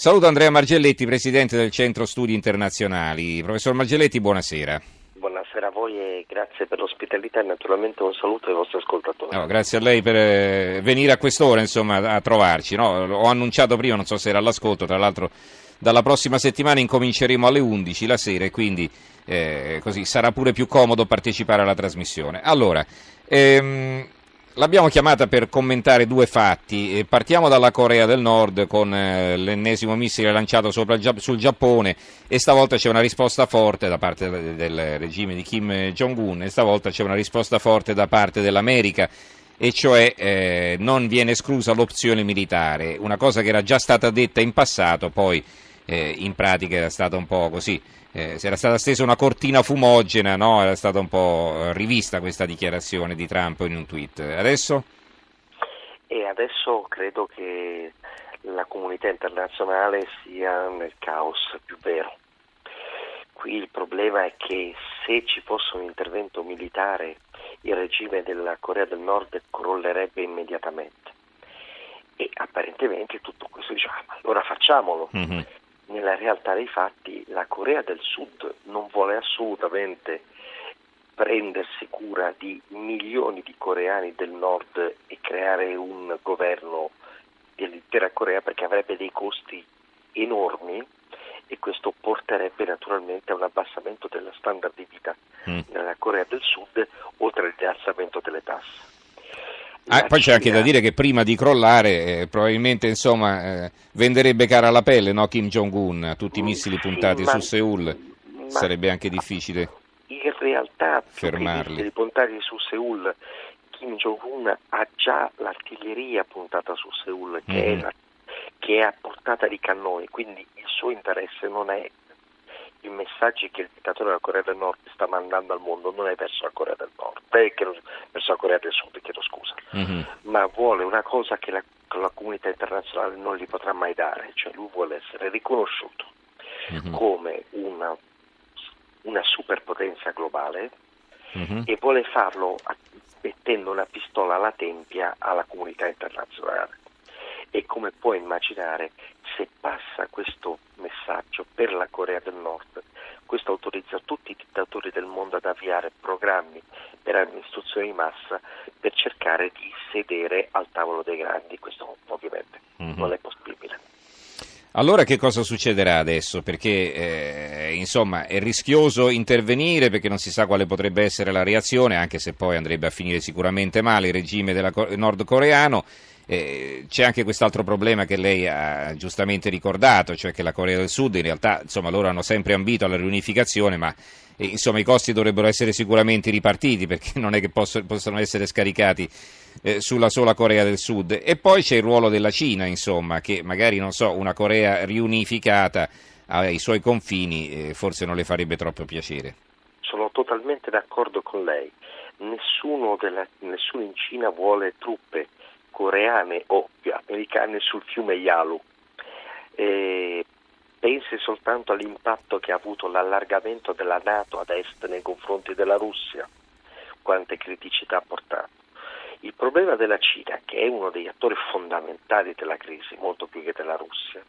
Saluto Andrea Margelletti, presidente del Centro Studi Internazionali. Professor Margelletti, buonasera. Buonasera a voi e grazie per l'ospitalità e naturalmente un saluto ai vostri ascoltatori. No, grazie a lei per eh, venire a quest'ora insomma, a trovarci. No? Ho annunciato prima, non so se era all'ascolto, tra l'altro dalla prossima settimana incominceremo alle 11 la sera e quindi eh, così sarà pure più comodo partecipare alla trasmissione. Allora, ehm, L'abbiamo chiamata per commentare due fatti. Partiamo dalla Corea del Nord con eh, l'ennesimo missile lanciato sul Giappone e stavolta c'è una risposta forte da parte del regime di Kim Jong-un e stavolta c'è una risposta forte da parte dell'America e cioè eh, non viene esclusa l'opzione militare, una cosa che era già stata detta in passato, poi eh, in pratica era stata un po' così eh, era stata stesa una cortina fumogena, no? era stata un po' rivista questa dichiarazione di Trump in un tweet. Adesso? E adesso credo che la comunità internazionale sia nel caos più vero. Qui il problema è che se ci fosse un intervento militare il regime della Corea del Nord crollerebbe immediatamente. E apparentemente tutto questo diciamo, allora facciamolo. Mm-hmm nella realtà dei fatti la Corea del Sud non vuole assolutamente prendersi cura di milioni di coreani del nord e creare un governo dell'intera Corea perché avrebbe dei costi enormi e questo porterebbe naturalmente a un abbassamento della standard di vita mm. nella Corea del Sud oltre all'innalzamento delle tasse. Ah, poi c'è anche da dire che prima di crollare eh, probabilmente insomma, eh, venderebbe cara la pelle no? Kim Jong-un, tutti i missili puntati sì, su Seoul, sarebbe anche difficile in realtà fermarli. I missili puntati su Seoul, Kim Jong-un ha già l'artiglieria puntata su Seoul che, mm-hmm. è, la, che è a portata di cannoni, quindi il suo interesse non è i messaggi che il dittatore della Corea del Nord sta mandando al mondo non è verso la Corea del Nord, eh, verso la Corea del Sud, chiedo scusa, mm-hmm. ma vuole una cosa che la, la, comunità internazionale non gli potrà mai dare, cioè lui vuole essere riconosciuto mm-hmm. come una, una, superpotenza globale mm-hmm. e vuole farlo mettendo una pistola alla tempia alla comunità internazionale. E come puoi immaginare, se passa questo messaggio per la Corea del Nord, questo autorizza tutti i dittatori del mondo ad avviare programmi per amministrazione di massa per cercare di sedere al tavolo dei grandi. Questo ovviamente mm-hmm. non è possibile. Allora che cosa succederà adesso? Perché eh, insomma è rischioso intervenire perché non si sa quale potrebbe essere la reazione, anche se poi andrebbe a finire sicuramente male il regime della, nordcoreano. Eh, c'è anche quest'altro problema che lei ha giustamente ricordato, cioè che la Corea del Sud in realtà insomma, loro hanno sempre ambito alla riunificazione, ma eh, insomma, i costi dovrebbero essere sicuramente ripartiti perché non è che posso, possano essere scaricati eh, sulla sola Corea del Sud. E poi c'è il ruolo della Cina, insomma, che magari non so, una Corea riunificata ai suoi confini eh, forse non le farebbe troppo piacere. Sono totalmente d'accordo con lei. Nessuno, della, nessuno in Cina vuole truppe coreane o americane sul fiume Yalu. E pensi soltanto all'impatto che ha avuto l'allargamento della Nato ad est nei confronti della Russia, quante criticità ha portato. Il problema della Cina, che è uno degli attori fondamentali della crisi, molto più che della Russia,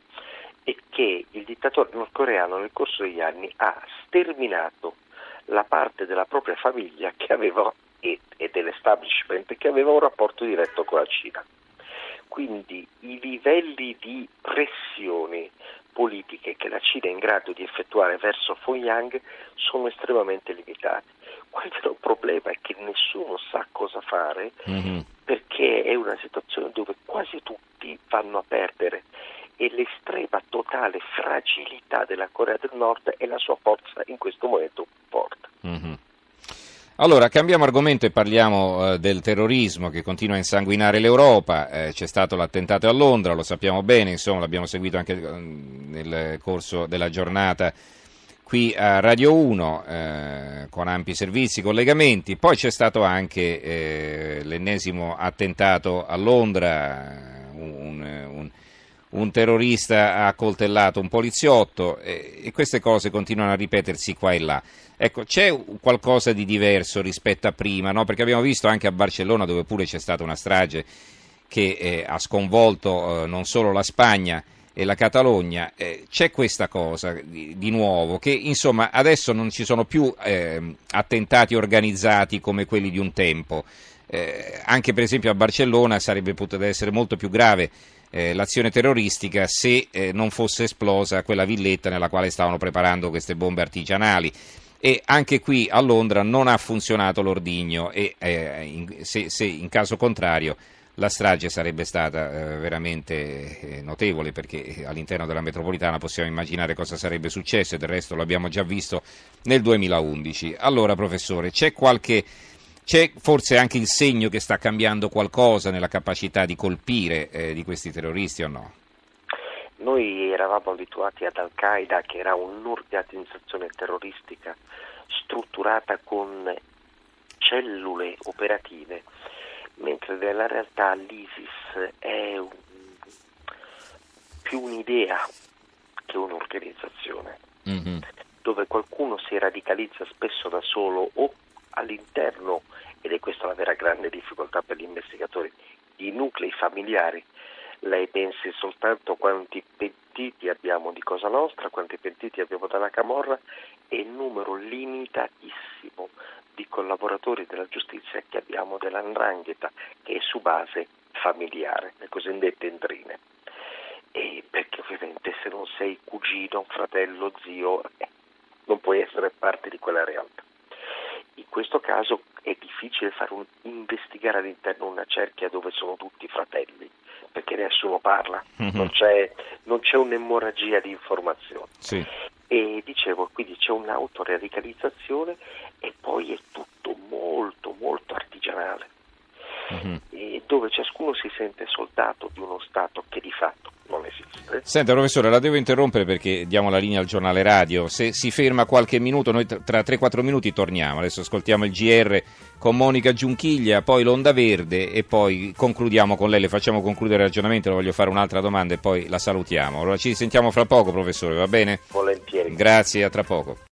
è che il dittatore nordcoreano nel corso degli anni ha sterminato la parte della propria famiglia che aveva e, e dell'establishment che aveva un rapporto diretto con la Cina. Quindi i livelli di pressioni politiche che la Cina è in grado di effettuare verso Pyongyang sono estremamente limitati. È il problema? È che nessuno sa cosa fare mm-hmm. perché è una situazione dove quasi tutti vanno a perdere e l'estrema totale fragilità della Corea del Nord è la sua forza in questo momento forte. Mm-hmm. Allora, cambiamo argomento e parliamo eh, del terrorismo che continua a insanguinare l'Europa. Eh, c'è stato l'attentato a Londra, lo sappiamo bene, insomma, l'abbiamo seguito anche eh, nel corso della giornata qui a Radio 1 eh, con ampi servizi, collegamenti. Poi c'è stato anche eh, l'ennesimo attentato a Londra, un, un, un, terrorista ha coltellato un poliziotto e, e queste cose continuano a ripetersi qua e là. Ecco, c'è qualcosa di diverso rispetto a prima, no? perché abbiamo visto anche a Barcellona dove pure c'è stata una strage che eh, ha sconvolto eh, non solo la Spagna, e la Catalogna, eh, c'è questa cosa di, di, nuovo, che insomma adesso non ci sono più eh, attentati organizzati come quelli di un tempo. Eh, anche per esempio a Barcellona sarebbe potuta essere molto più grave eh, l'azione terroristica se eh, non fosse esplosa quella villetta nella quale stavano preparando queste bombe artigianali. E anche qui a Londra non ha funzionato l'ordigno e eh, in, se, se in caso contrario la strage sarebbe stata eh, veramente eh, notevole perché all'interno della metropolitana possiamo immaginare cosa sarebbe successo e del resto lo abbiamo già visto nel 2011. Allora professore, c'è qualche c'è forse anche il segno che sta cambiando qualcosa nella capacità di colpire eh, di questi terroristi o no? Noi eravamo abituati ad Al-Qaeda che era un'organizzazione terroristica strutturata con cellule operative, mentre nella realtà l'ISIS è un, più un'idea che un'organizzazione, mm-hmm. dove qualcuno si radicalizza spesso da solo o all'interno, ed è questa la vera grande difficoltà per gli investigatori, di nuclei familiari. Lei pensi soltanto quanti pentiti abbiamo di Cosa Nostra, quanti pentiti abbiamo dalla Camorra e il numero limitatissimo di collaboratori della giustizia che abbiamo dell'andrangheta che è su base familiare, le cosiddette entrine. E perché ovviamente se non sei cugino, fratello, zio, eh, non puoi essere parte di quella realtà in questo caso è difficile un, investigare all'interno una cerchia dove sono tutti fratelli, perché nessuno parla, mm-hmm. non, c'è, non, c'è, un'emorragia di informazioni. Sì. E dicevo, quindi c'è un'autoradicalizzazione e poi è tutto molto, molto artigianale, mm-hmm. dove ciascuno si sente soldato di uno Stato che di fatto non esiste. Senta professore, la devo interrompere perché diamo la linea al giornale radio. Se si ferma qualche minuto, noi tra 3-4 minuti torniamo. Adesso ascoltiamo il GR con Monica Giunchiglia, poi l'Onda Verde e poi concludiamo con lei. Le facciamo concludere il ragionamento, le voglio fare un'altra domanda e poi la salutiamo. Allora ci sentiamo fra poco, professore, va bene? Volentieri. Grazie, a tra poco.